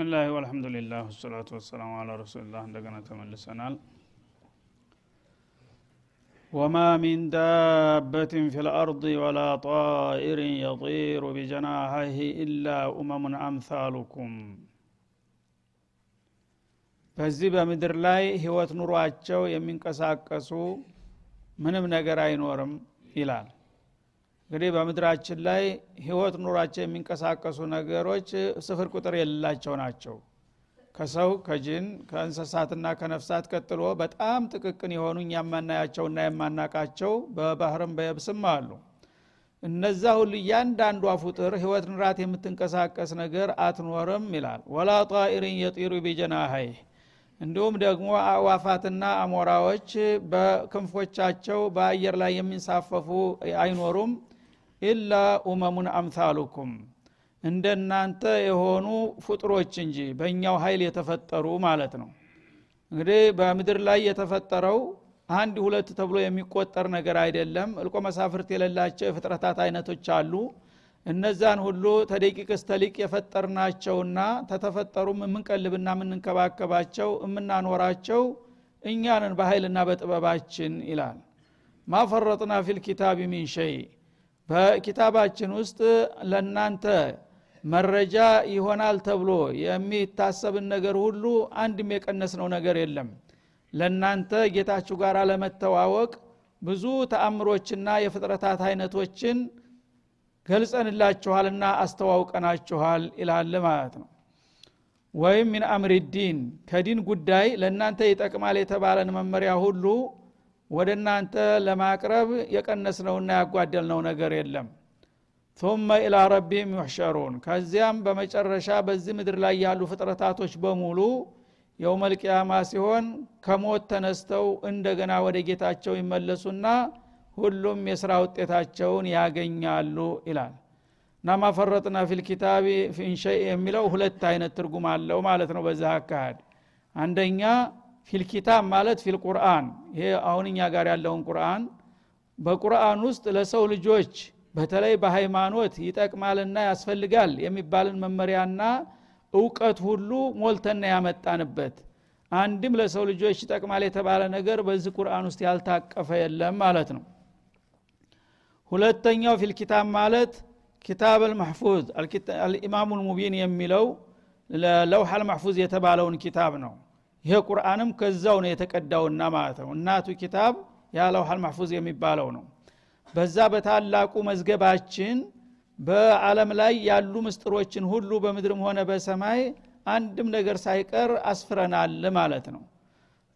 ብስሚላህ ወልሐምዱሊላህ ወሰላቱ ወሰላሙ አላ ረሱሊላህ እንደገና ተመልሰናል ወማ ሚን ዳበትን ፊ ልአርض ወላ ጣኢርን የጢሩ ቢጀናሃህ ኢላ ኡመሙን አምሳሉኩም በዚህ በምድር ላይ ህይወት ኑሯቸው የሚንቀሳቀሱ ምንም ነገር አይኖርም ይላል እንግዲህ በምድራችን ላይ ህይወት ኑሯቸው የሚንቀሳቀሱ ነገሮች ስፍር ቁጥር የሌላቸው ናቸው። ከሰው ከጅን ከእንስሳትና ከነፍሳት ቀጥሎ በጣም ጥቅቅን የሆኑ እኛ የማናያቸውና የማናቃቸው በባህርም በየብስም አሉ። እነዛ ሁሉ እያንዳንዷ ፍጡር ህይወት ንራት የምትንቀሳቀስ ነገር አትኖርም ይላል። ወላ ጣኢርን የጢሩ ቢጀናሀይህ እንዲሁም ደግሞ አዋፋትና አሞራዎች በክንፎቻቸው በአየር ላይ የሚንሳፈፉ አይኖሩም ኢላ ኡመሙን አምሳሉኩም እንደናንተ የሆኑ ፍጡሮች እንጂ በእኛው ኃይል የተፈጠሩ ማለት ነው። እንግዲህ በምድር ላይ የተፈጠረው አንድ ሁለት ተብሎ የሚቆጠር ነገር አይደለም። እልቆ መሳፍርት የሌላቸው የፍጥረታት አይነቶች አሉ። እነዛን ሁሉ ተደቂቅ እስተሊቅ የፈጠርናቸውና ተተፈጠሩም የምንቀልብና የምንንከባከባቸው የምናኖራቸው እኛንን በኃይልና በጥበባችን ይላል። ማፈረጥና ፊልኪታብ ሚን ሸይ በኪታባችን ውስጥ ለናንተ መረጃ ይሆናል ተብሎ የሚታሰብን ነገር ሁሉ አንድም የቀነስነው ነገር የለም። ለናንተ ጌታችሁ ጋር ለመተዋወቅ ብዙ ተአምሮችና የፍጥረታት አይነቶችን ገልጸንላችኋልና አስተዋውቀናችኋል ይላል ማለት ነው። ወይም ሚን አምር ዲን ከዲን ጉዳይ ለእናንተ ይጠቅማል የተባለን መመሪያ ሁሉ ወደ እናንተ ለማቅረብ የቀነስነውና ያጓደልነው ነገር የለም። ثم ኢላ ረቢህም ዩሕሸሩን። ከዚያም በመጨረሻ በዚህ ምድር ላይ ያሉ ፍጥረታቶች በሙሉ የውመልቅያማ ሲሆን ከሞት ተነስተው እንደገና ወደ ጌታቸው ይመለሱና ሁሉም የስራ ውጤታቸውን ያገኛሉ ይላል። እና في الكتاب من شيء የሚለው ሁለት አይነት ትርጉም አለው ማለት ነው በዛ አካሃድ አንደኛ في الكتاب ማለት في القرآن ይሄ አሁን እኛ ጋር ያለውን ቁርአን በቁርአን ውስጥ ለሰው ልጆች በተለይ በሃይማኖት ይጠቅማልና ያስፈልጋል የሚባልን መመሪያና እውቀት ሁሉ ሞልተና ያመጣንበት። አንድም ለሰው ልጆች ይጠቅማል የተባለ ነገር በዚህ ቁርአን ውስጥ ያልታቀፈ የለም ማለት ነው። ሁለተኛው ፊልኪታብ ማለት ኪታብ አልማሕፉዝ አልኢማሙ ልሙቢን የሚለው ለውሐ አልማሕፉዝ የተባለውን ኪታብ ነው ይሄ ቁርአንም ከዛው ነው የተቀዳውና ማለት ነው። እናቱ ኪታብ ያ ለውሐ አልማሕፉዝ የሚባለው ነው። በዛ በታላቁ መዝገባችን በዓለም ላይ ያሉ ምስጥሮችን ሁሉ በምድርም ሆነ በሰማይ አንድም ነገር ሳይቀር አስፍረናል ማለት ነው።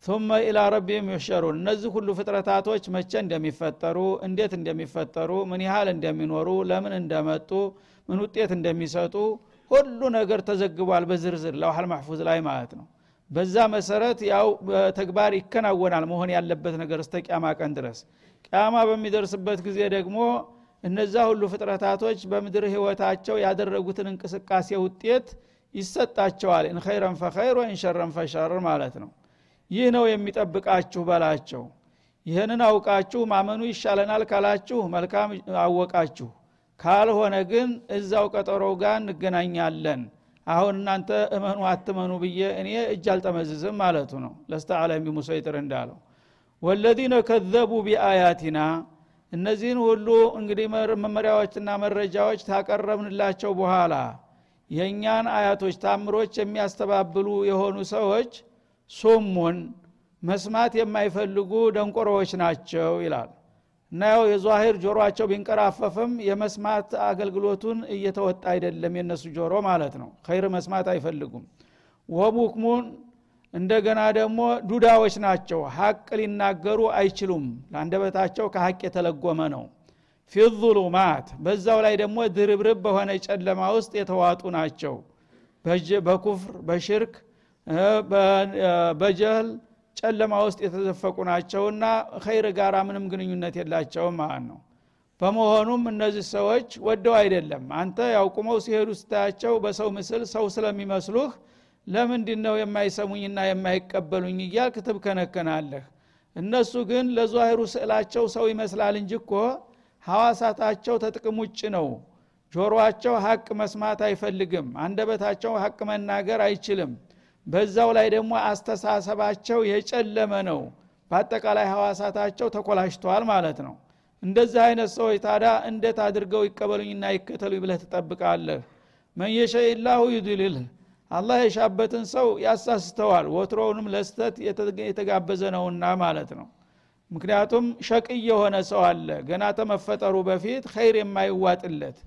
ثم ኢላ ረቢህም ዩሕሸሩን። እነዚህ ሁሉ ፍጥረታቶች መቼ እንደሚፈጠሩ እንዴት እንደሚፈጠሩ ምን ያህል እንደሚኖሩ ለምን እንደመጡ ምን ውጤት እንደሚሰጡ ሁሉ ነገር ተዘግቧል በዝርዝር لوح المحفوظ ላይ ማለት ነው በዛ መሰረት ያው በተግባር ይከናወናል መሆን ያለበት ነገር እስተ ቅያማ ቀን ድረስ። ቅያማ በሚደርስበት ጊዜ ደግሞ እነዛ ሁሉ ፍጥረታቶች በምድር ህይወታቸው ያደረጉትን እንቅስቃሴ ውጤት ይሰጣቸዋል። إن خيرا فخير وإن شرا فشر ማለት ነው። ይህ ነው የሚጠብቃችሁ በላቸው። ይህንን አውቃችሁ ማመኑ ይሻለናል ካላችሁ መልካም አወቃችሁ። ካልሆነ ግን እዛው ቀጠሮው ጋር እንገናኛለን አሁን እናንተ እመኑ አትመኑ ብዬ እኔ እጅ አልጠመዝዝም ማለቱ ነው። ለስተ አለም ሙሰይጥር እንዳለው። ወለዚነ ከዘቡ ቢአያቲና እነዚህን ሁሉ እንግዲህ መመሪያዎችና መረጃዎች ታቀረብንላቸው በኋላ የእኛን አያቶች ታምሮች የሚያስተባብሉ የሆኑ ሰዎች ሶሙን መስማት የማይፈልጉ ደንቆሮዎች ናቸው ይላል እና ያው ጆሮቸው ቢንቀራፈፍም የመስማት አገልግሎቱን እየተወጣ አይደለም የነሱ ጆሮ ማለት ነው። ኸይር መስማት አይፈልጉም። ወቡክሙን እንደገና ደግሞ ዱዳዎች ናቸው። ሀቅ ሊናገሩ አይችሉም። ለአንደበታቸው ከሀቅ የተለጎመ ነው። ፊ ظሉማት በዛው ላይ ደግሞ ድርብርብ በሆነ ጨለማ ውስጥ የተዋጡ ናቸው። በኩፍር በሽርክ በጀህል ጨለማ ውስጥ የተዘፈቁ ናቸውና ኸይር ጋር ምንም ግንኙነት የላቸውም ማለት ነው። በመሆኑም እነዚህ ሰዎች ወደው አይደለም። አንተ ያው ቁመው ሲሄዱ ስታያቸው በሰው ምስል ሰው ስለሚመስሉህ ለምንድ ነው የማይሰሙኝና የማይቀበሉኝ እያልክ ትብከነከናለህ? እነሱ ግን ለዟሂሩ ስዕላቸው ሰው ይመስላል እንጂ እኮ ሐዋሳታቸው ተጥቅም ውጭ ነው። ጆሮአቸው ሀቅ መስማት አይፈልግም። አንደበታቸው ሀቅ መናገር አይችልም በዛው ላይ ደግሞ አስተሳሰባቸው የጨለመ ነው። በአጠቃላይ ሐዋሳታቸው ተኮላሽተዋል ማለት ነው። እንደዚህ አይነት ሰዎች ታዳ እንዴት አድርገው ይቀበሉኝና ይከተሉኝ ብለህ ትጠብቃለህ? መን የሸኢላሁ ዩድልልህ አላህ የሻበትን ሰው ያሳስተዋል ወትሮውንም ለስተት የተጋበዘ ነውና ማለት ነው። ምክንያቱም ሸቅይ የሆነ ሰው አለ። ገና ተመፈጠሩ በፊት ኸይር የማይዋጥለት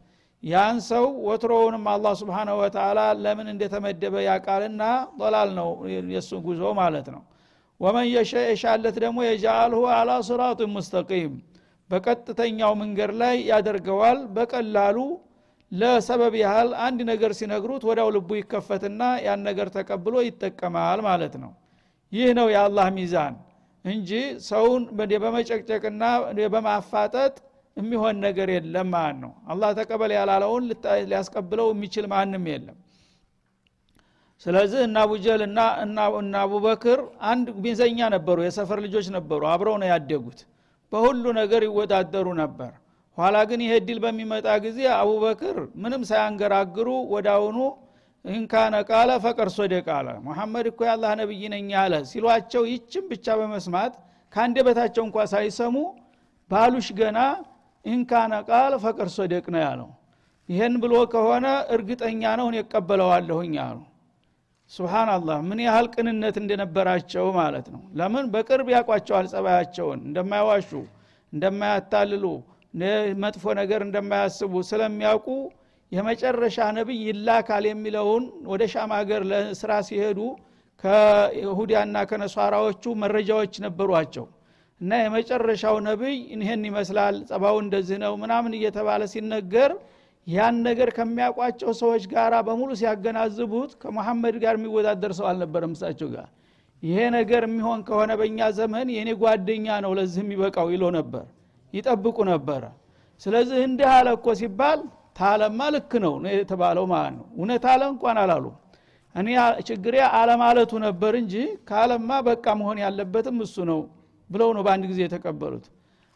ያን ሰው ወትሮውንም አላህ ስብሓንሁ ወተላ ለምን እንደተመደበ ያቃልና ጦላል ነው የእሱ ጉዞ ማለት ነው። ወመን የሻለት ደግሞ የጃአልሁ አላ ስራጡ ሙስተቂም በቀጥተኛው መንገድ ላይ ያደርገዋል። በቀላሉ ለሰበብ ያህል አንድ ነገር ሲነግሩት ወዳው ልቡ ይከፈትና ያን ነገር ተቀብሎ ይጠቀማል ማለት ነው። ይህ ነው የአላህ ሚዛን እንጂ ሰውን በመጨቅጨቅና በማፋጠጥ የሚሆን ነገር የለም ማለት ነው። አላህ ተቀበል ያላለውን ሊያስቀብለው የሚችል ማንም የለም። ስለዚህ እና አቡጀል እና አቡበክር አንድ ሚዘኛ ነበሩ የሰፈር ልጆች ነበሩ አብረው ነው ያደጉት። በሁሉ ነገር ይወዳደሩ ነበር። ኋላ ግን ይሄ ድል በሚመጣ ጊዜ አቡበክር ምንም ሳያንገራግሩ ወዳውኑ እንካነ ቃለ ፈቀር ሶደቅ አለ። ሙሐመድ እኮ ያላህ ነብይ ነኝ አለ ሲሏቸው ይችም ብቻ በመስማት ከአንደበታቸው እንኳ ሳይሰሙ ባሉሽ ገና ኢንካነ ቃል ፈቀር ሶደቅ ነው ያለው። ይህን ብሎ ከሆነ እርግጠኛ ነው እቀበለዋለሁኝ አሉ። ሱብሃናላህ ምን ያህል ቅንነት እንደነበራቸው ማለት ነው። ለምን? በቅርብ ያቋቸዋል ጸባያቸውን። እንደማይዋሹ እንደማያታልሉ መጥፎ ነገር እንደማያስቡ ስለሚያውቁ የመጨረሻ ነቢይ ይላካል የሚለውን ወደ ሻም ሀገር ለስራ ሲሄዱ ከይሁዲያና ከነሷራዎቹ መረጃዎች ነበሯቸው እና የመጨረሻው ነቢይ ይህን ይመስላል ጸባው እንደዚህ ነው ምናምን እየተባለ ሲነገር ያን ነገር ከሚያውቋቸው ሰዎች ጋር በሙሉ ሲያገናዝቡት ከሙሐመድ ጋር የሚወዳደር ሰው አልነበረም እሳቸው ጋር። ይሄ ነገር የሚሆን ከሆነ በእኛ ዘመን የእኔ ጓደኛ ነው ለዚህ የሚበቃው ይሎ ነበር ይጠብቁ ነበረ። ስለዚህ እንዲህ አለ እኮ ሲባል ታለማ ልክ ነው የተባለው ማለት ነው። እውነት አለ እንኳን አላሉ እኔ ችግሬ አለማለቱ ነበር እንጂ ካለማ በቃ መሆን ያለበትም እሱ ነው ብለው ነው በአንድ ጊዜ የተቀበሉት።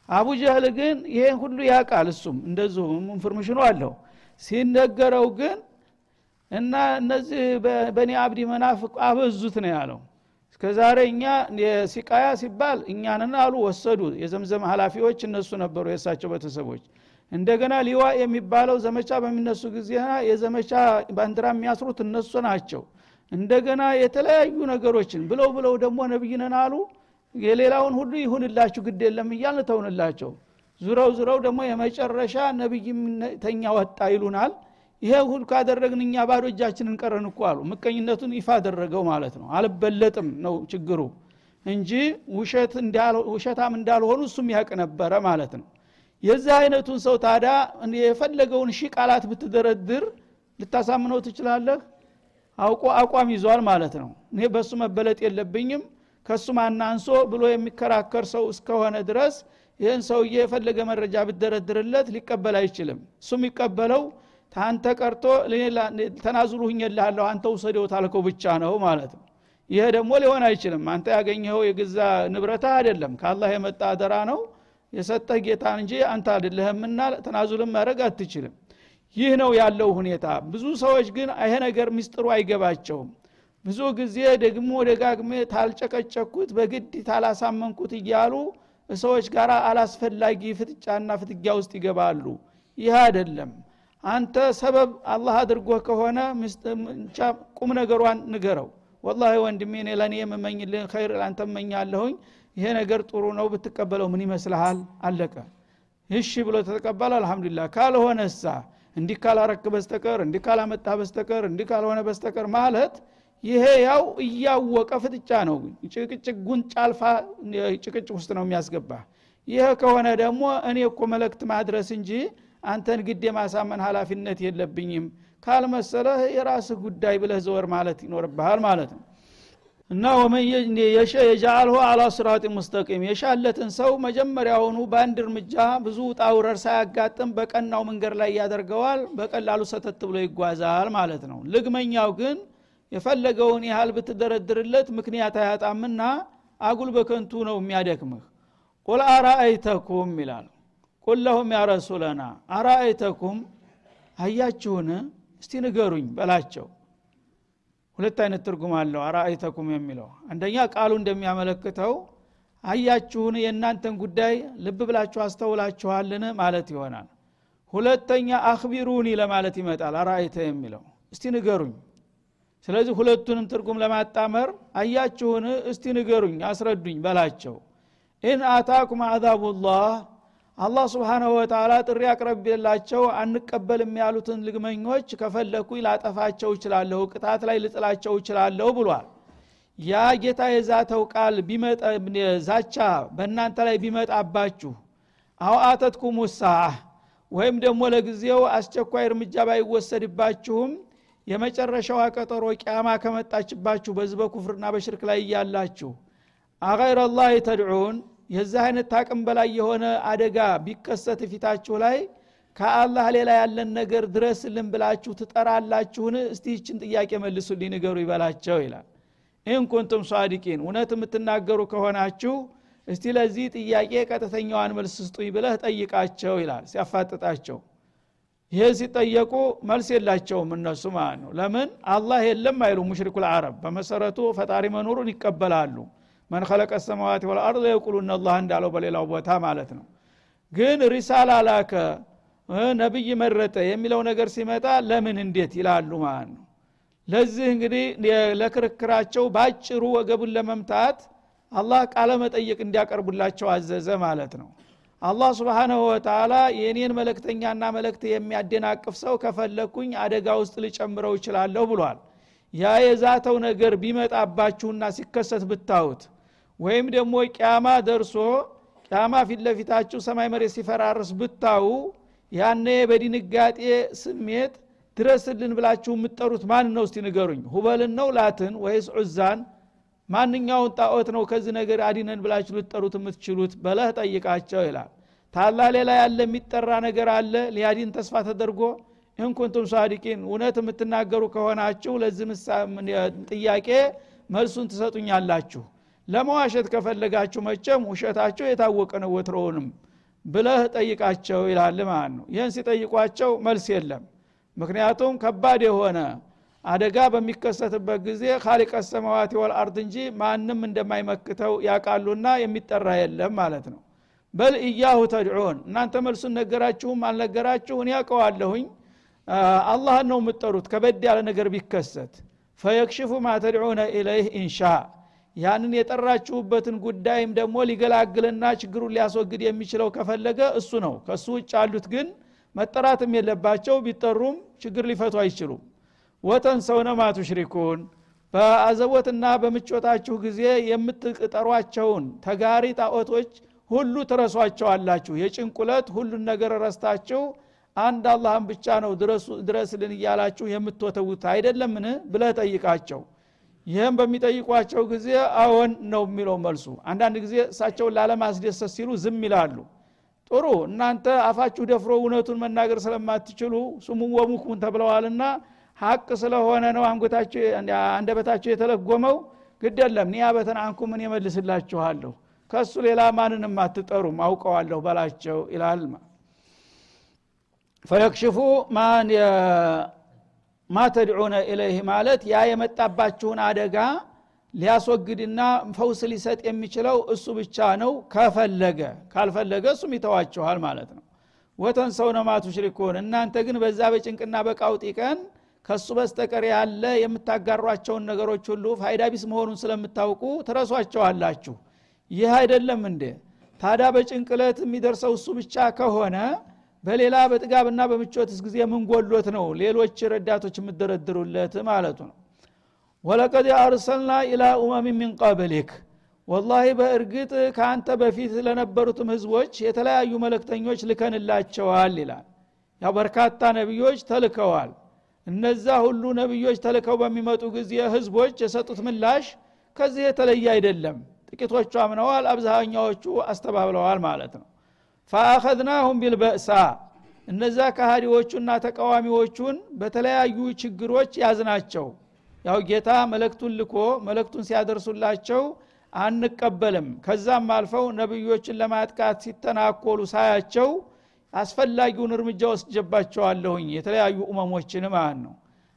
አቡ ጀህል ግን ይሄን ሁሉ ያቃል እሱም እንደዚሁ information ኑ አለው። ሲነገረው ግን እና እነዚህ በኒ አብዲ መናፍ አበዙት ነው ያለው። እስከዛሬ እኛ ሲቃያ ሲባል እኛንን አሉ ወሰዱ። የዘምዘም ሀላፊዎች እነሱ ነበሩ የእሳቸው ቤተሰቦች። እንደገና ሊዋ የሚባለው ዘመቻ በሚነሱ ጊዜ የዘመቻ ባንዲራ የሚያስሩት እነሱ ናቸው። እንደገና የተለያዩ ነገሮችን ብለው ብለው ደግሞ ነብይነን አሉ የሌላውን ሁሉ ይሁንላችሁ ግድ የለም እያልን ተውንላቸው። ዙረው ዙረው ደግሞ የመጨረሻ ነቢይ ተኛ ወጣ ይሉናል። ይሄ ሁሉ ካደረግን እኛ ባዶ እጃችንን ቀረን እኮ አሉ። ምቀኝነቱን ይፋ አደረገው ማለት ነው። አልበለጥም ነው ችግሩ እንጂ ውሸታም እንዳልሆኑ እሱም ያቅ ነበረ ማለት ነው። የዚህ አይነቱን ሰው ታዲያ የፈለገውን ሺ ቃላት ብትደረድር ልታሳምነው ትችላለህ? አውቆ አቋም ይዟል ማለት ነው። እኔ በእሱ መበለጥ የለብኝም ከእሱ ማናንሶ ብሎ የሚከራከር ሰው እስከሆነ ድረስ ይህን ሰውዬ የፈለገ መረጃ ብደረድርለት ሊቀበል አይችልም። እሱ የሚቀበለው ታንተ ቀርቶ ተናዝሉ ሁኝልሃለሁ አንተ ውሰደው ታልከው ብቻ ነው ማለት ነው። ይሄ ደግሞ ሊሆን አይችልም። አንተ ያገኘኸው የግዛ ንብረታ አይደለም። ከአላህ የመጣ አደራ ነው። የሰጠህ ጌታ እንጂ አንተ አይደለህምና ተናዙልም ማድረግ አትችልም። ይህ ነው ያለው ሁኔታ። ብዙ ሰዎች ግን ይሄ ነገር ሚስጥሩ አይገባቸውም ብዙ ጊዜ ደግሞ ደጋግሜ ታልጨቀጨኩት በግድ ታላሳመንኩት እያሉ ሰዎች ጋር አላስፈላጊ ፍጥጫና ፍትጊያ ውስጥ ይገባሉ። ይህ አይደለም። አንተ ሰበብ አላህ አድርጎህ ከሆነ ቁም ነገሯን ንገረው። ወላሂ ወንድሜ እኔ ለእኔ የምመኝልህን ኸይር ለአንተ እመኛለሁኝ። ይሄ ነገር ጥሩ ነው ብትቀበለው ምን ይመስልሃል? አለቀ። እሺ ብሎ ተተቀበለ አልহামዱሊላህ ካልሆነ እሳ እንዲህ ካላረክ በስተቀር እንዲህ ካላመጣ በስተቀር እንዲህ ካልሆነ በስተቀር ማለት ይሄ ያው እያወቀ ፍጥጫ ነው። ጭቅጭቅ ጉንጭ አልፋ ጭቅጭቅ ውስጥ ነው የሚያስገባ። ይሄ ከሆነ ደግሞ እኔ እኮ መልእክት ማድረስ እንጂ አንተን ግድ የማሳመን ሀላፊነት የለብኝም። ካልመሰለህ የራስህ ጉዳይ ብለህ ዘወር ማለት ይኖርብሃል ማለት ነው። እና ወመን የጃአልሁ አላ ስራጥ ሙስተቂም። የሻለትን ሰው መጀመሪያውኑ በአንድ እርምጃ ብዙ ውጣ ውረር ሳያጋጥም በቀናው መንገድ ላይ ያደርገዋል። በቀላሉ ሰተት ብሎ ይጓዛል ማለት ነው። ልግመኛው ግን የፈለገውን ያህል ብትደረድርለት ምክንያት አያጣምና አጉል በከንቱ ነው የሚያደክምህ። ቁል አራአይተኩም ይላል። ቁል ለሁም ያ ረሱለና አራአይተኩም አያችሁን? እስቲ ንገሩኝ በላቸው። ሁለት አይነት ትርጉም አለው አራአይተኩም የሚለው። አንደኛ ቃሉ እንደሚያመለክተው አያችሁን? የእናንተን ጉዳይ ልብ ብላችሁ አስተውላችኋልን? ማለት ይሆናል። ሁለተኛ አክቢሩኒ ለማለት ይመጣል አራአይተ የሚለው። እስቲ ንገሩኝ ስለዚህ ሁለቱንም ትርጉም ለማጣመር አያችሁን? እስቲ ንገሩኝ አስረዱኝ በላቸው። إن أتاكم عذاب الله አላህ سبحانه وتعالى ጥሪ አቅረብላቸው አንቀበልም ያሉትን ልግመኞች ከፈለኩኝ ላጠፋቸው እችላለሁ ቅጣት ላይ ልጥላቸው እችላለሁ ብሏል። ያ ጌታ የዛተው ቃል ዛቻ በእናንተ ላይ ቢመጣባችሁ أو أتتكم الساعة ወይም ደግሞ ለጊዜው አስቸኳይ እርምጃ ባይወሰድባችሁም የመጨረሻዋ ቀጠሮ ቅያማ ከመጣችባችሁ በዚህ በኩፍርና በሽርክ ላይ እያላችሁ أغير الله تدعون የዚህ አይነት ታቅም በላይ የሆነ አደጋ ቢከሰት ፊታችሁ ላይ ከአላህ ሌላ ያለን ነገር ድረስልን ብላችሁ ትጠራላችሁን? እስቲ ይችን ጥያቄ መልሱልኝ ንገሩኝ በላቸው ይላል። إن كنتم صادقين እውነት የምትናገሩ ከሆናችሁ እስቲ ለዚህ ጥያቄ ቀጥተኛዋን መልስ ስጡኝ ብለህ ጠይቃቸው ይላል ሲያፋጥጣቸው ይህ ሲጠየቁ መልስ የላቸውም እነሱ ማለት ነው። ለምን? አላህ የለም አይሉ ሙሽሪኩ ልዓረብ በመሰረቱ ፈጣሪ መኖሩን ይቀበላሉ። መን ከለቀ ሰማዋት ወልአርድ የቁሉን አላህ እንዳለው በሌላው ቦታ ማለት ነው። ግን ሪሳላ ላከ ነቢይ መረጠ የሚለው ነገር ሲመጣ ለምን እንዴት ይላሉ ማለት ነው። ለዚህ እንግዲህ ለክርክራቸው ባጭሩ ወገቡን ለመምታት አላህ ቃለ መጠየቅ እንዲያቀርቡላቸው አዘዘ ማለት ነው አላህ ስብሓናሁ ወተላ የእኔን መለክተኛና መለክት የሚያደናቅፍ ሰው ከፈለግኩኝ አደጋ ውስጥ ልጨምረው ይችላለሁ ብሏል። ያ የዛተው ነገር ቢመጣባችሁና ሲከሰት ብታዩት ወይም ደግሞ ቅያማ ደርሶ ቅያማ ፊት ለፊታችሁ ሰማይ መሬት ሲፈራርስ ብታዩ ያኔ በድንጋጤ ስሜት ድረስልን ብላችሁ የምትጠሩት ማን ነው? እስቲ ንገሩኝ። ሁበልን ነው? ላትን ወይስ ዑዛን ማንኛውን ጣዖት ነው ከዚህ ነገር አዲነን ብላችሁ ልትጠሩት የምትችሉት በለህ ጠይቃቸው ይላል። ታላ ሌላ ያለ የሚጠራ ነገር አለ? ሊያዲን ተስፋ ተደርጎ ኢንኩንቱም ሳዲቂን እውነት የምትናገሩ ከሆናችሁ ለዚህ ጥያቄ መልሱን ትሰጡኛላችሁ። ለመዋሸት ከፈለጋችሁ መቼም ውሸታቸው የታወቀ ነው ወትሮውንም ብለህ ጠይቃቸው ይላል ማለት ነው። ይህን ሲጠይቋቸው መልስ የለም። ምክንያቱም ከባድ የሆነ አደጋ በሚከሰትበት ጊዜ ካሊቀ ሰማዋት ወልአርድ እንጂ ማንም እንደማይመክተው ያቃሉና የሚጠራ የለም ማለት ነው። በል እያሁ ተድዑን እናንተ መልሱን ነገራችሁም አልነገራችሁ እኔ ያውቀዋለሁኝ አላህን ነው የምጠሩት ከበድ ያለ ነገር ቢከሰት። ፈየክሽፉ ማ ተድዑነ ኢለይህ ኢንሻ ያንን የጠራችሁበትን ጉዳይም ደግሞ ሊገላግልና ችግሩን ሊያስወግድ የሚችለው ከፈለገ እሱ ነው። ከእሱ ውጭ ያሉት ግን መጠራትም የለባቸው ቢጠሩም ችግር ሊፈቱ አይችሉም ወተንሰውነ ማ ቱሽሪኩን በአዘቦትና በምቾታችሁ ጊዜ የምትጠሯቸውን ተጋሪ ጣዖቶች ሁሉ ትረሷቸዋላችሁ። የጭንቁለት ሁሉን ነገር ረስታችሁ አንድ አላህን ብቻ ነው ድረስልን እያላችሁ የምትወተውት አይደለምን? ብለህ ጠይቃቸው። ይህም በሚጠይቋቸው ጊዜ አዎን ነው የሚለው መልሱ። አንዳንድ ጊዜ እሳቸውን ላለማስደሰት ሲሉ ዝም ይላሉ። ጥሩ እናንተ አፋችሁ ደፍሮ እውነቱን መናገር ስለማትችሉ ስሙ ወሙኩን ተብለዋልና ሀቅ ስለሆነ ነው አንደበታቸው የተለጎመው። ግድ የለም ኒያበተን አንኩ ምን የመልስላችኋለሁ ከእሱ ሌላ ማንንም አትጠሩም አውቀዋለሁ በላቸው ይላል። ፈየክሽፉ ማ ተድዑነ ኢለይህ ማለት ያ የመጣባችሁን አደጋ ሊያስወግድና ፈውስ ሊሰጥ የሚችለው እሱ ብቻ ነው። ከፈለገ ካልፈለገ እሱም ይተዋችኋል ማለት ነው። ወተንሰውነ ማ ቱሽሪኩን እናንተ ግን በዛ በጭንቅና በቃውጢ ቀን ከሱ በስተቀር ያለ የምታጋሯቸውን ነገሮች ሁሉ ፋይዳ ቢስ መሆኑን ስለምታውቁ ትረሷቸዋላችሁ። ይህ አይደለም እንዴ? ታዳ በጭንቅለት የሚደርሰው እሱ ብቻ ከሆነ በሌላ በጥጋብና በምቾትስ ጊዜ ምንጎሎት ነው ሌሎች ረዳቶች የምደረድሩለት ማለቱ ነው። ወለቀድ አርሰልና ኢላ ኡመም ሚን ቀብሊክ። ወላሂ በእርግጥ ከአንተ በፊት ለነበሩትም ህዝቦች የተለያዩ መለክተኞች ልከንላቸዋል ይላል። ያው በርካታ ነቢዮች ተልከዋል እነዛ ሁሉ ነቢዮች ተልከው በሚመጡ ጊዜ ህዝቦች የሰጡት ምላሽ ከዚህ የተለየ አይደለም። ጥቂቶቹ አምነዋል አብዛኛዎቹ አስተባብለዋል ማለት ነው። ፈአኸዝናሁም ቢልበእሳ እነዛ ካሃዲዎቹና ተቃዋሚዎቹን በተለያዩ ችግሮች ያዝናቸው። ያው ጌታ መለክቱን ልኮ መለክቱን ሲያደርሱላቸው አንቀበልም። ከዛም አልፈው ነቢዮችን ለማጥቃት ሲተናኮሉ ሳያቸው አስፈላጊውን እርምጃ ወስጀባቸዋለሁኝ የተለያዩ እመሞችን ማለት ነው።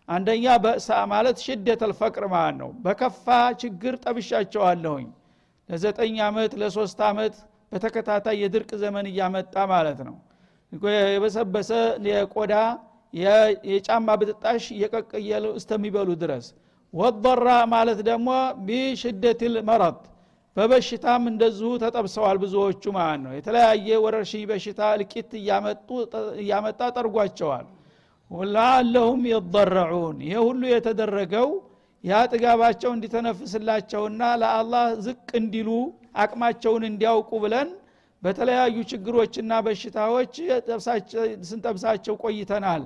አንደኛ በእሳ ማለት ሽደት አልፈቅር ማለት ነው። በከፋ ችግር ጠብሻቸዋለሁኝ። ለዘጠኝ ዓመት ለሶስት ዓመት በተከታታይ የድርቅ ዘመን እያመጣ ማለት ነው። የበሰበሰ የቆዳ የጫማ ብጥጣሽ እየቀቀየሉ እስተሚበሉ ድረስ። ወضራ ማለት ደግሞ ቢሽደትል መረድ በበሽታም እንደዚሁ ተጠብሰዋል ብዙዎቹ ማለት ነው። የተለያየ ወረርሽኝ በሽታ እልቂት እያመጣ ጠርጓቸዋል። ለአለሁም የضረዑን ይሄ ሁሉ የተደረገው ያ እንዲተነፍስላቸውና ለአላህ ዝቅ እንዲሉ አቅማቸውን እንዲያውቁ ብለን በተለያዩ ችግሮችና በሽታዎች ስንጠብሳቸው ቆይተናል።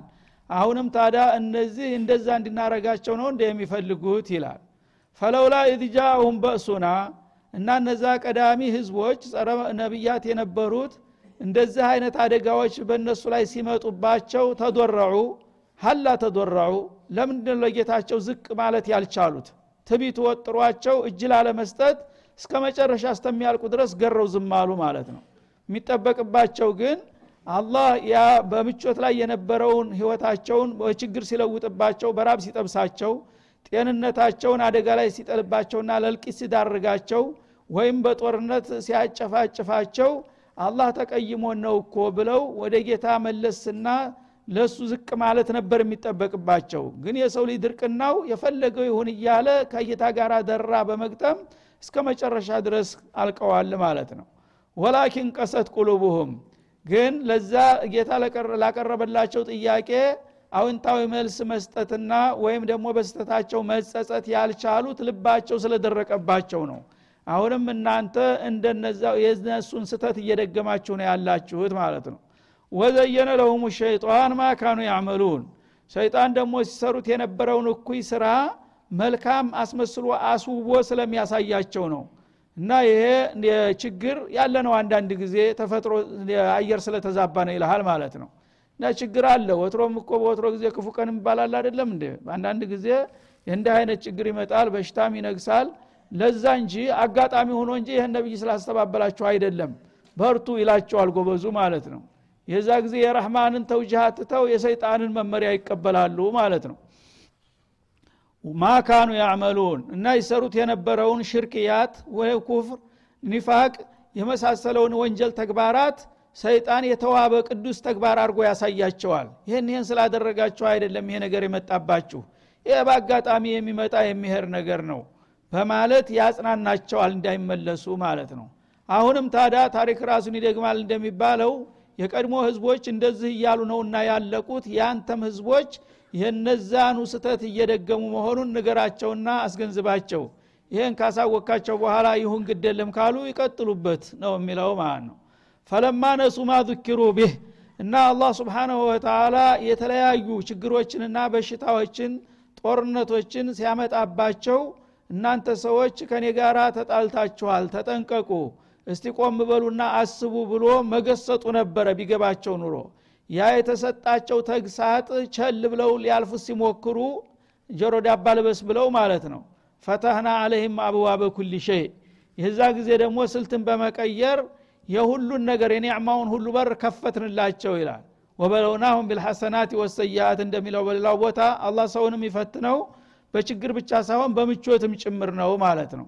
አሁንም ታዳ እነዚህ እንደዛ እንድናረጋቸው ነው እንደ የሚፈልጉት ይላል። ፈለውላ ኢድጃአሁም በእሱና እና እነዛ ቀዳሚ ህዝቦች ጸረ ነቢያት የነበሩት እንደዚህ አይነት አደጋዎች በእነሱ ላይ ሲመጡባቸው ተዶረዑ ሀላ ተዶረዑ። ለምንድን ለጌታቸው ዝቅ ማለት ያልቻሉት? ትቢት ወጥሯቸው እጅ ላለመስጠት እስከ መጨረሻ እስተሚያልቁ ድረስ ገረው ዝም አሉ ማለት ነው። የሚጠበቅባቸው ግን አላህ ያ በምቾት ላይ የነበረውን ህይወታቸውን በችግር ሲለውጥባቸው በራብ ሲጠብሳቸው ጤንነታቸውን አደጋ ላይ ሲጠልባቸውና ለልቂት ሲዳርጋቸው ወይም በጦርነት ሲያጨፋጭፋቸው አላህ ተቀይሞ ነው እኮ ብለው ወደ ጌታ መለስና ለሱ ዝቅ ማለት ነበር የሚጠበቅባቸው። ግን የሰው ልጅ ድርቅናው የፈለገው ይሁን እያለ ከጌታ ጋር ደራ በመግጠም እስከ መጨረሻ ድረስ አልቀዋል ማለት ነው። ወላኪን ቀሰት ቁሉቡሁም። ግን ለዛ ጌታ ላቀረበላቸው ጥያቄ አውንታዊ መልስ መስጠትና ወይም ደግሞ በስተታቸው መጸጸት ያልቻሉት ልባቸው ስለደረቀባቸው ነው። አሁንም እናንተ እንደነዛ የነሱን ስተት እየደገማችሁ ነው ያላችሁት ማለት ነው። ወዘየነ ለሁም ሸይጣን ማ ካኑ ያዕመሉን። ሸይጣን ደግሞ ሲሰሩት የነበረውን እኩይ ስራ መልካም አስመስሎ አስውቦ ስለሚያሳያቸው ነው። እና ይሄ ችግር ያለ ነው አንዳንድ ጊዜ ተፈጥሮ አየር ስለተዛባ ነው ይልሃል ማለት ነው እና ችግር አለ። ወትሮም እኮ በወትሮ ጊዜ ክፉ ቀን ይባላል አይደለም እንዴ? አንዳንድ ጊዜ እንዲህ አይነት ችግር ይመጣል በሽታም ይነግሳል። ለዛ እንጂ አጋጣሚ ሆኖ እንጂ ይህን ነብይ ስላስተባበላችሁ አይደለም። በርቱ ይላቸዋል ጎበዙ ማለት ነው። የዛ ጊዜ የረህማንን ተውጅሃት ትተው የሰይጣንን መመሪያ ይቀበላሉ ማለት ነው። ማካኑ ያዕመሉን እና ይሰሩት የነበረውን ሽርክያት ወይ ኩፍር ኒፋቅ የመሳሰለውን ወንጀል ተግባራት ሰይጣን የተዋበ ቅዱስ ተግባር አድርጎ ያሳያቸዋል። ይህን ይህን ስላደረጋችሁ አይደለም ይሄ ነገር የመጣባችሁ። ይህ በአጋጣሚ የሚመጣ የሚሄር ነገር ነው በማለት ያጽናናቸዋል እንዳይመለሱ ማለት ነው። አሁንም ታዲያ ታሪክ ራሱን ይደግማል እንደሚባለው የቀድሞ ህዝቦች እንደዚህ እያሉ ነውና ያለቁት። የአንተም ህዝቦች የነዛኑ ስተት እየደገሙ መሆኑን ንገራቸውና አስገንዝባቸው። ይህን ካሳወካቸው በኋላ ይሁን ግደለም ካሉ ይቀጥሉበት ነው የሚለው ማለት ነው ፈለማ ነሱ ማ ذኪሩ ቢህ እና አላህ ስብሓናሁ ወተላ የተለያዩ ችግሮችንና በሽታዎችን ጦርነቶችን ሲያመጣባቸው እናንተ ሰዎች ከኔ ጋር ተጣልታችኋል ተጠንቀቁ እስቲ ቆም በሉና አስቡ ብሎ መገሰጡ ነበረ ቢገባቸው ኑሮ። ያ የተሰጣቸው ተግሳጥ ቸል ብለው ሊያልፉ ሲሞክሩ ጆሮ ዳባ ልበስ ብለው ማለት ነው። ፈተህና አለህም አብዋበ ኩል ሸይ። የዛ ጊዜ ደግሞ ስልትን በመቀየር የሁሉን ነገር የኒዕማውን ሁሉ በር ከፈትንላቸው ይላል። ወበለውናሁም ቢልሐሰናት ወሰያት እንደሚለው በሌላው ቦታ አላህ ሰውንም ይፈትነው በችግር ብቻ ሳይሆን በምቾትም ጭምር ነው ማለት ነው።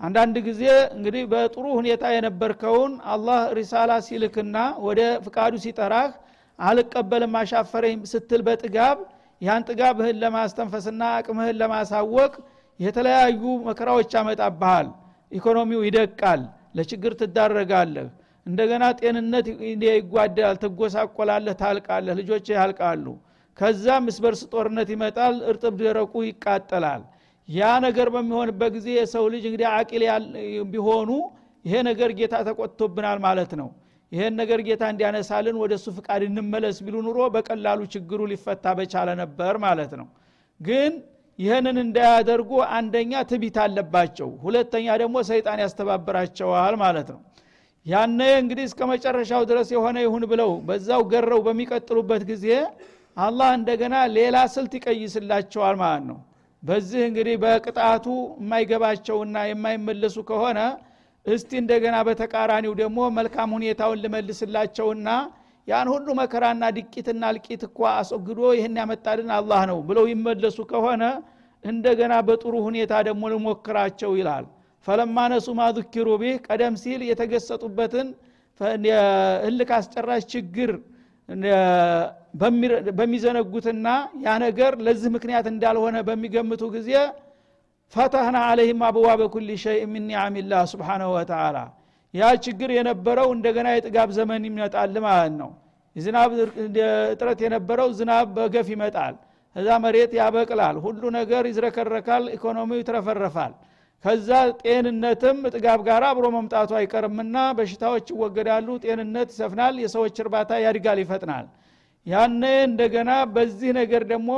አንዳንድ ጊዜ እንግዲህ በጥሩ ሁኔታ የነበርከውን አላህ ሪሳላ ሲልክና ወደ ፍቃዱ ሲጠራህ አልቀበልም አሻፈረኝ ስትል በጥጋብ ያን ጥጋብህን ለማስተንፈስና አቅምህን ለማሳወቅ የተለያዩ መከራዎች ያመጣብሃል። ኢኮኖሚው ይደቃል ለችግር ትዳረጋለህ። እንደገና ጤንነት ይጓደላል ትጎሳቆላለህ ታልቃለህ ልጆች ያልቃሉ። ከዛም እስበርስ ጦርነት ይመጣል እርጥብ ደረቁ ይቃጠላል። ያ ነገር በሚሆንበት ጊዜ የሰው ልጅ እንግዲህ አቂል ቢሆኑ ይሄ ነገር ጌታ ተቆጥቶብናል ማለት ነው። ይሄን ነገር ጌታ እንዲያነሳልን ወደ እሱ ፍቃድ እንመለስ ቢሉ ኑሮ በቀላሉ ችግሩ ሊፈታ በቻለ ነበር ማለት ነው። ግን ይህንን እንዳያደርጉ አንደኛ ትቢት አለባቸው ሁለተኛ ደግሞ ሰይጣን ያስተባብራቸዋል ማለት ነው። ያነ እንግዲህ እስከ መጨረሻው ድረስ የሆነ ይሁን ብለው በዛው ገረው በሚቀጥሉበት ጊዜ አላህ እንደገና ሌላ ስልት ይቀይስላቸዋል ማለት ነው። በዚህ እንግዲህ በቅጣቱ የማይገባቸውና የማይመለሱ ከሆነ እስቲ እንደገና በተቃራኒው ደግሞ መልካም ሁኔታውን ልመልስላቸውና ያን ሁሉ መከራና ድቂትና እልቂት እኳ አስወግዶ ይህን ያመጣልን አላህ ነው ብለው ይመለሱ ከሆነ እንደገና በጥሩ ሁኔታ ደግሞ ልሞክራቸው ይላል። ፈለማ ነሱ ማذኪሩ ቢህ ቀደም ሲል የተገሰጡበትን እልክ አስጨራሽ ችግር በሚዘነጉትና ያ ነገር ለዚህ ምክንያት እንዳልሆነ በሚገምቱ ጊዜ ፈተህና አለህም አብዋ በኩል ሸይ ምን ኒዓሚላህ ስብሓናሁ ወተላ ያ ችግር የነበረው እንደገና የጥጋብ ዘመን ይመጣል ማለት ነው። የዝናብ እጥረት የነበረው ዝናብ በገፍ ይመጣል እዛ መሬት ያበቅላል ሁሉ ነገር ይዝረከረካል ኢኮኖሚው ይትረፈረፋል። ከዛ ጤንነትም ጥጋብ ጋር አብሮ መምጣቱ አይቀርምና በሽታዎች ይወገዳሉ ጤንነት ይሰፍናል የሰዎች እርባታ ያድጋል ይፈጥናል። ያነ እንደገና በዚህ ነገር ደግሞ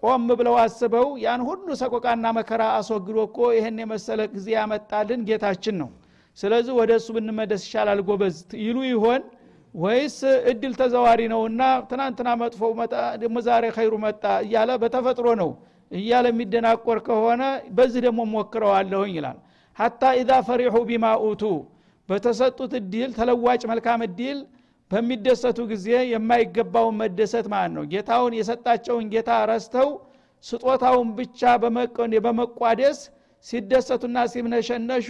ቆም ብለው አስበው ያን ሁሉ ሰቆቃና መከራ አስወግዶ እኮ ይህን የመሰለ ጊዜ ያመጣልን ጌታችን ነው ስለዚህ ወደ እሱ ብንመደስ ይሻላል ጎበዝ ይሉ ይሆን? ወይስ እድል ተዘዋሪ ነውና ትናንትና መጥፎ መጣ ደግሞ ዛሬ ኸይሩ መጣ እያለ በተፈጥሮ ነው እያለ የሚደናቆር ከሆነ በዚህ ደግሞ ሞክረዋለሁኝ ይላል። ሀታ ኢዛ ፈሪሑ ቢማ ኡቱ በተሰጡት እድል ተለዋጭ መልካም እድል በሚደሰቱ ጊዜ የማይገባውን መደሰት ማለት ነው? ጌታውን የሰጣቸውን ጌታ ረስተው ስጦታውን ብቻ በመቋደስ ሲደሰቱና ሲምነሸነሹ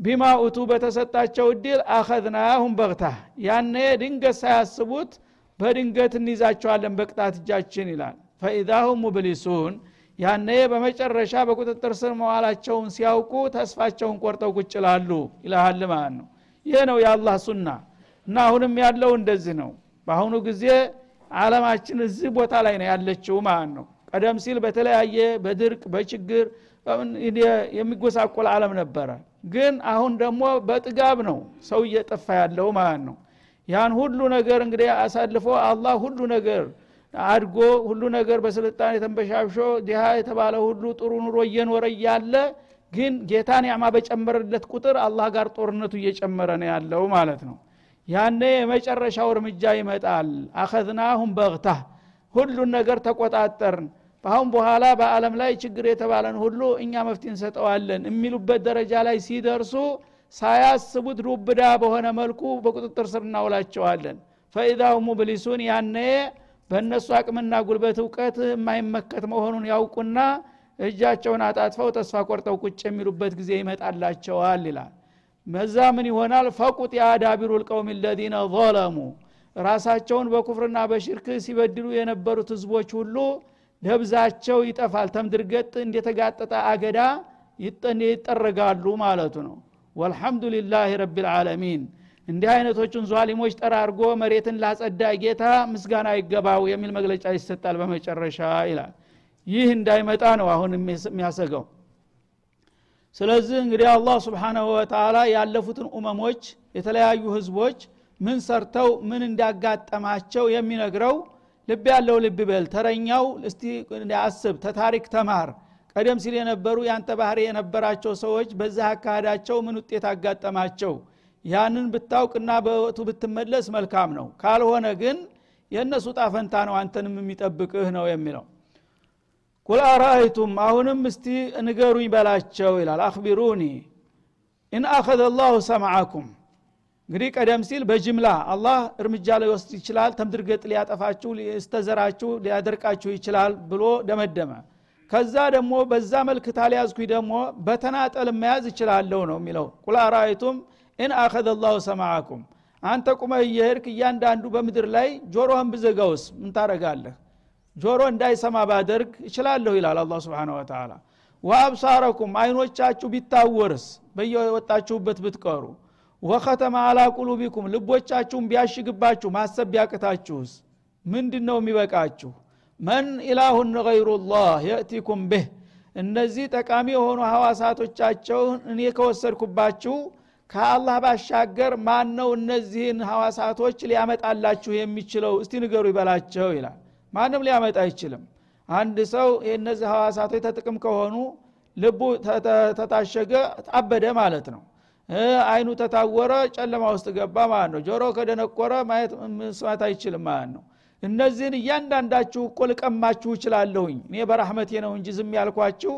ቢማ ኡቱ በተሰጣቸው እድል አኸዝናሁም በግታ ያነ ድንገት ሳያስቡት በድንገት እንይዛቸዋለን በቅጣት እጃችን ይላል። ፈኢዛሁም ሙብሊሱን ያነ በመጨረሻ በቁጥጥር ስር መዋላቸውን ሲያውቁ ተስፋቸውን ቆርጠው ቁጭ ላሉ ይልሃል ማለት ነው። ይህ ነው የአላህ ሱና። እና አሁንም ያለው እንደዚህ ነው። በአሁኑ ጊዜ አለማችን እዚህ ቦታ ላይ ነው ያለችው ማለት ነው። ቀደም ሲል በተለያየ በድርቅ በችግር የሚጎሳቆል አለም ነበረ ግን አሁን ደግሞ በጥጋብ ነው ሰው እየጠፋ ያለው ማለት ነው። ያን ሁሉ ነገር እንግዲህ አሳልፎ አላህ ሁሉ ነገር አድጎ ሁሉ ነገር በስልጣን የተንበሻብሾ ዲሃ የተባለ ሁሉ ጥሩ ኑሮ እየኖረ እያለ ግን ጌታ ኒዕማ በጨመረለት ቁጥር አላህ ጋር ጦርነቱ እየጨመረ ነው ያለው ማለት ነው። ያነ የመጨረሻው እርምጃ ይመጣል። አኸዝናሁም በግታ ሁሉን ነገር ተቆጣጠርን በአሁን በኋላ በአለም ላይ ችግር የተባለን ሁሉ እኛ መፍትሄ እንሰጠዋለን የሚሉበት ደረጃ ላይ ሲደርሱ ሳያስቡት ዱብዳ በሆነ መልኩ በቁጥጥር ስር እናውላቸዋለን። ፈኢዛሁ ሙብሊሱን ያነ በእነሱ አቅምና ጉልበት እውቀት የማይመከት መሆኑን ያውቁና እጃቸውን አጣጥፈው ተስፋ ቆርጠው ቁጭ የሚሉበት ጊዜ ይመጣላቸዋል ይላል። መዛ ምን ይሆናል? ፈቁጥ የአዳቢሩ ልቀውም ለዚነ ظለሙ ራሳቸውን በኩፍርና በሽርክ ሲበድሉ የነበሩት ህዝቦች ሁሉ ደብዛቸው ይጠፋል። ተምድርገጥ እንደተጋጠጠ አገዳ ይጠረጋሉ ማለቱ ነው። ወልሐምዱሊላህ ረቢልዓለሚን እንዲህ አይነቶቹን ዟሊሞች ጠራርጎ መሬትን ላጸዳ ጌታ ምስጋና ይገባው የሚል መግለጫ ይሰጣል በመጨረሻ ይላል። ይህ እንዳይመጣ ነው አሁን የሚያሰገው ስለዚህ እንግዲህ አላህ ስብሓናሁ ወተላ ያለፉትን ኡመሞች የተለያዩ ህዝቦች ምን ሰርተው ምን እንዳጋጠማቸው የሚነግረው ልብ ያለው ልብ በል። ተረኛው እስቲ አስብ ተታሪክ ተማር። ቀደም ሲል የነበሩ ያንተ ባህሪ የነበራቸው ሰዎች በዛ አካሄዳቸው ምን ውጤት አጋጠማቸው? ያንን ብታውቅና በወቅቱ ብትመለስ መልካም ነው። ካልሆነ ግን የእነሱ ጣፈንታ ነው አንተንም የሚጠብቅህ ነው የሚለው። قل أرأيتم አሁንም እስቲ ንገሩኝ በላቸው ይላል። أخبروني إن أخذ الله سمعكم እንግዲህ ቀደም ሲል በጅምላ አላህ እርምጃ ሊወስድ ይችላል ተምድር ገጽ ሊያጠፋችሁ ሊስተዘራችሁ ሊያደርቃችሁ ይችላል ብሎ ደመደመ። ከዛ ደግሞ በዛ መልክ ታሊያዝኩኝ ደግሞ በተናጠል መያዝ ይችላለሁ ነው የሚለው። قل أرأيتم إن أخذ الله سمعكم አንተ ቁመህ እየሄድክ እያንዳንዱ በምድር ላይ ጆሮህን ብዘጋውስ ምን ታረጋለህ ጆሮ እንዳይሰማ ባደርግ እችላለሁ ይላል አላህ سبحانه وتعالى وأبصاركم አይኖቻችሁ ቢታወርስ በየወጣችሁበት ብትቀሩ وختم على قلوبكم ልቦቻችሁን ቢያሽግባችሁ ማሰብ ቢያቅታችሁስ? ምንድን ነው የሚበቃችሁ? من إله غير الله يأتيكم به እነዚህ ጠቃሚ የሆኑ ሐዋሳቶቻቸውን እኔ ከወሰድኩባችሁ ከአላህ ባሻገር ማን ነው እነዚህን ሐዋሳቶች ሊያመጣላችሁ የሚችለው? እስቲ ንገሩ ይበላቸው ይላል። ማንም ሊያመጣ አይችልም። አንድ ሰው የእነዚህ ሐዋሳቶች ተጥቅም ከሆኑ ልቡ ተታሸገ አበደ ማለት ነው አይኑ ተታወረ ጨለማ ውስጥ ገባ ማለት ነው። ጆሮ ከደነቆረ ማየት መስማት አይችልም ማለት ነው። እነዚህን እያንዳንዳችሁ እኮ ልቀማችሁ እችላለሁኝ። እኔ በራህመቴ ነው እንጂ ዝም ያልኳችሁ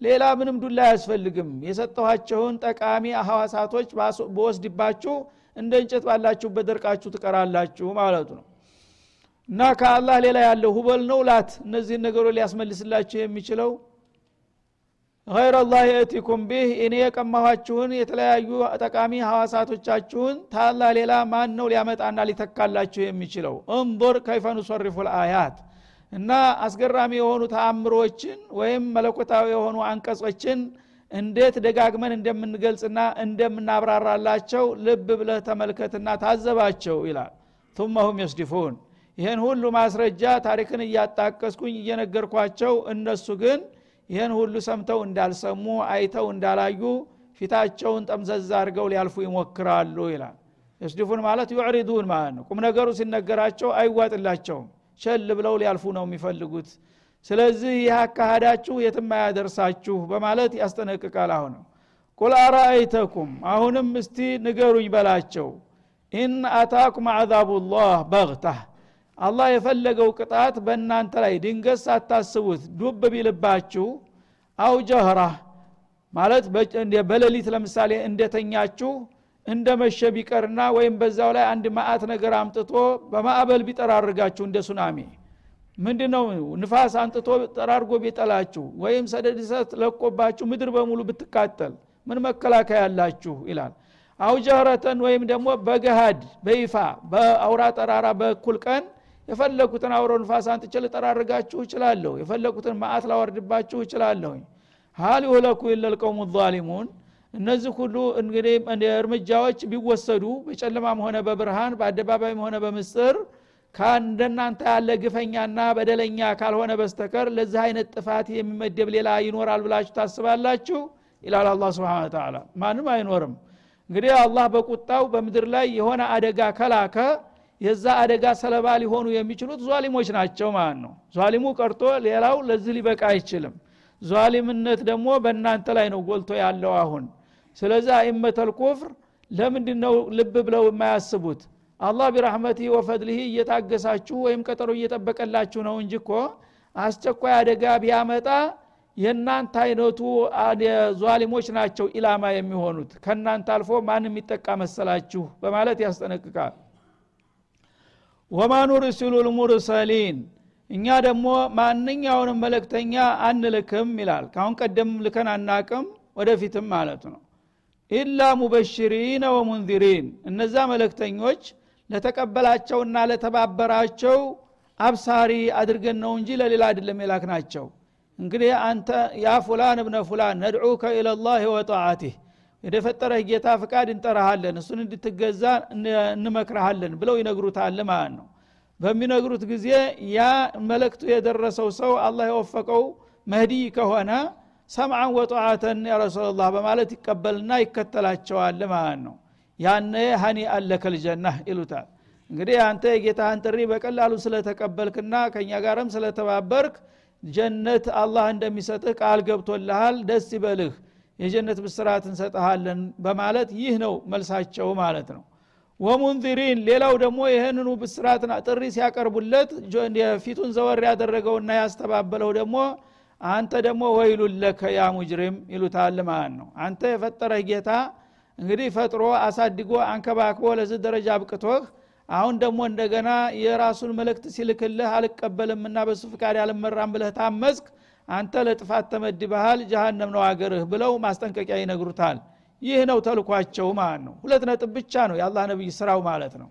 ሌላ ምንም ዱላ አያስፈልግም። የሰጠኋቸውን ጠቃሚ ሐዋሳቶች በወስድባችሁ እንደ እንጨት ባላችሁበት ደርቃችሁ ትቀራላችሁ ማለቱ ነው። እና ከአላህ ሌላ ያለው ሁበል ነው ላት። እነዚህን ነገሮች ሊያስመልስላችሁ የሚችለው ኸይረላህ የእቲኩም ቢህ እኔ የቀማኋችሁን የተለያዩ ጠቃሚ ሐዋሳቶቻችሁን ታላ ሌላ ማን ነው ሊያመጣና ሊተካላችሁ የሚችለው? እንቦር ከይፈኑ ሶሪፉ ልአያት እና አስገራሚ የሆኑ ተአምሮችን ወይም መለኮታዊ የሆኑ አንቀጾችን እንዴት ደጋግመን እንደምንገልጽና እንደምናብራራላቸው ልብ ብለህ ተመልከትና ታዘባቸው ይላል። ቱመ ሁም የስዲፉን። ይህን ሁሉ ማስረጃ ታሪክን እያጣቀስኩኝ እየነገርኳቸው እነሱ ግን ይህን ሁሉ ሰምተው እንዳልሰሙ አይተው እንዳላዩ ፊታቸውን ጠምዘዝ አድርገው ሊያልፉ ይሞክራሉ ይላል። የስድፉን ማለት ዩዕሪዱን ማለት ነው። ቁም ነገሩ ሲነገራቸው አይዋጥላቸውም። ሸል ብለው ሊያልፉ ነው የሚፈልጉት። ስለዚህ ይህ አካሃዳችሁ የትም አያደርሳችሁ በማለት ያስጠነቅቃል አሁን قل أرأيتكم አሁንም እስቲ ንገሩኝ በላቸው። إن أتاكم عذاب الله بغتة አላህ የፈለገው ቅጣት በእናንተ ላይ ድንገት ሳታስቡት ዱብ ቢልባችሁ أو جهرة ማለት በሌሊት ለምሳሌ እንደተኛችሁ እንደ መሸ ቢቀርና ወይም በዛው ላይ አንድ መዓት ነገር አምጥቶ በማዕበል ቢጠራርጋችሁ እንደ ሱናሚ። ምንድ ነው ንፋስ አንጥቶ ጠራርጎ ቢጠላችሁ ወይም ሰደድ ለቆባችሁ ምድር በሙሉ ብትቃጠል ምን መከላከያ ያላችሁ ይላል። አው ጀህረተን ወይም ደግሞ በገሃድ በይፋ በአውራ ጠራራ በእኩል ቀን የፈለኩትን አውሮ ንፋስ አንጥቼ ልጠራርጋችሁ እችላለሁ። የፈለኩትን ማአት ላወርድባችሁ እችላለሁኝ። ሀል ይሁለኩ ኢለልቀውሙ ዛሊሙን። እነዚህ ሁሉ እንግዲህ እርምጃዎች ቢወሰዱ በጨለማም ሆነ በብርሃን በአደባባይም ሆነ በምስጥር ከእንደናንተ ያለ ግፈኛና በደለኛ ካልሆነ በስተቀር ለዚህ አይነት ጥፋት የሚመደብ ሌላ ይኖራል ብላችሁ ታስባላችሁ? ይላል አላ ስብን ተላ ማንም አይኖርም። እንግዲህ አላህ በቁጣው በምድር ላይ የሆነ አደጋ ከላከ የዛ አደጋ ሰለባ ሊሆኑ የሚችሉት ዟሊሞች ናቸው ማለት ነው። ዟሊሙ ቀርቶ ሌላው ለዚህ ሊበቃ አይችልም። ዟሊምነት ደግሞ በእናንተ ላይ ነው ጎልቶ ያለው አሁን። ስለዚህ አይመተል ኩፍር ለምንድ ነው ልብ ብለው የማያስቡት? አላህ ቢራህመቲህ ወፈድልህ እየታገሳችሁ ወይም ቀጠሮ እየጠበቀላችሁ ነው እንጂ እኮ አስቸኳይ አደጋ ቢያመጣ የእናንተ አይነቱ ዟሊሞች ናቸው ኢላማ የሚሆኑት። ከእናንተ አልፎ ማን የሚጠቃ መሰላችሁ በማለት ያስጠነቅቃል ወማ ኑርሲሉ ልሙርሰሊን እኛ ደግሞ ማንኛውንም መለክተኛ አንልክም ይላል። ካሁን ቀደም ልከን አናቅም ወደፊትም ማለት ነው። ኢላ ሙበሽሪነ ወሙንዚሪን እነዛ መለክተኞች ለተቀበላቸውና ለተባበራቸው አብሳሪ አድርገን ነው እንጂ ለሌላ አይደለም የላክ ናቸው እንግዲህ አንተ ያ ፉላን እብነ ፉላን ነድዑከ ኢለላህ ወጣዓቲህ የደፈጠረህ ጌታ ፍቃድ እንጠራሃለን እሱን እንድትገዛ እንመክረሃለን ብለው ይነግሩታል ማለት ነው። በሚነግሩት ጊዜ ያ መልእክቱ የደረሰው ሰው አላህ የወፈቀው መህዲ ከሆነ ሰምዓን ወጠዓተን ያ ረሱላላህ በማለት ይቀበልና ይከተላቸዋል ማለት ነው። ያነ ሀኒ አለከል ይሉታል። እንግዲህ አንተ የጌታህን ጥሪ በቀላሉ ስለተቀበልክና ከእኛ ጋርም ስለተባበርክ ጀነት አላህ እንደሚሰጥህ ቃል ገብቶልሃል ደስ ይበልህ የጀነት ብስራት እንሰጠሃለን በማለት ይህ ነው መልሳቸው ማለት ነው። ወሙንዚሪን ሌላው ደግሞ ይህንኑ ብስራትና ጥሪ ሲያቀርቡለት ፊቱን ዘወር ያደረገውና ያስተባበለው ደግሞ አንተ ደግሞ ወይሉን ለከ ያ ሙጅሪም ይሉታል ማለት ነው። አንተ የፈጠረህ ጌታ እንግዲህ ፈጥሮ አሳድጎ አንከባክቦ ለዚህ ደረጃ አብቅቶህ አሁን ደግሞ እንደገና የራሱን መልእክት ሲልክልህ አልቀበልምና በሱ ፍቃድ አልመራም ብለህ ታመዝክ አንተ ለጥፋት ተመድበሃል ጀሃነም ነው አገርህ ብለው ማስጠንቀቂያ ይነግሩታል። ይህ ነው ተልኳቸው ማለት ነው። ሁለት ነጥብ ብቻ ነው የአላህ ነቢይ ስራው ማለት ነው።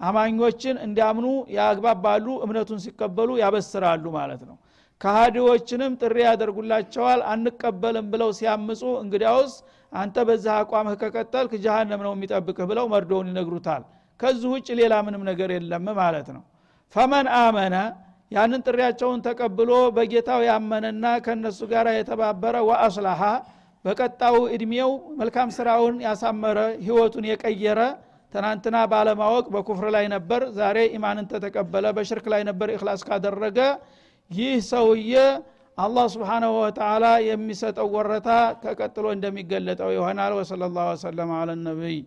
አማኞችን እንዲያምኑ ያግባባሉ እምነቱን ሲቀበሉ ያበስራሉ ማለት ነው። ከሃዲዎችንም ጥሪ ያደርጉላቸዋል አንቀበልም ብለው ሲያምፁ እንግዲያውስ አንተ በዛ አቋምህ ከቀጠልክ ጀሃነም ነው የሚጠብቅህ ብለው መርዶውን ይነግሩታል። ከዚህ ውጭ ሌላ ምንም ነገር የለም ማለት ነው። ፈመን አመነ ያንን ጥሪያቸውን ተቀብሎ በጌታው ያመነና ከነሱ ጋር የተባበረ ወአስላሃ በቀጣው እድሜው መልካም ስራውን ያሳመረ ህይወቱን የቀየረ ትናንትና ባለማወቅ በኩፍር ላይ ነበር ዛሬ ኢማንን ተተቀበለ በሽርክ ላይ ነበር እክላስ ካደረገ። ይህ ሰውዬ አላህ ስብሓናሁ ወተላ የሚሰጠው ወረታ ከቀጥሎ እንደሚገለጠው ይሆናል። ወሰለ ላሁ ወሰለም አለ ነቢይ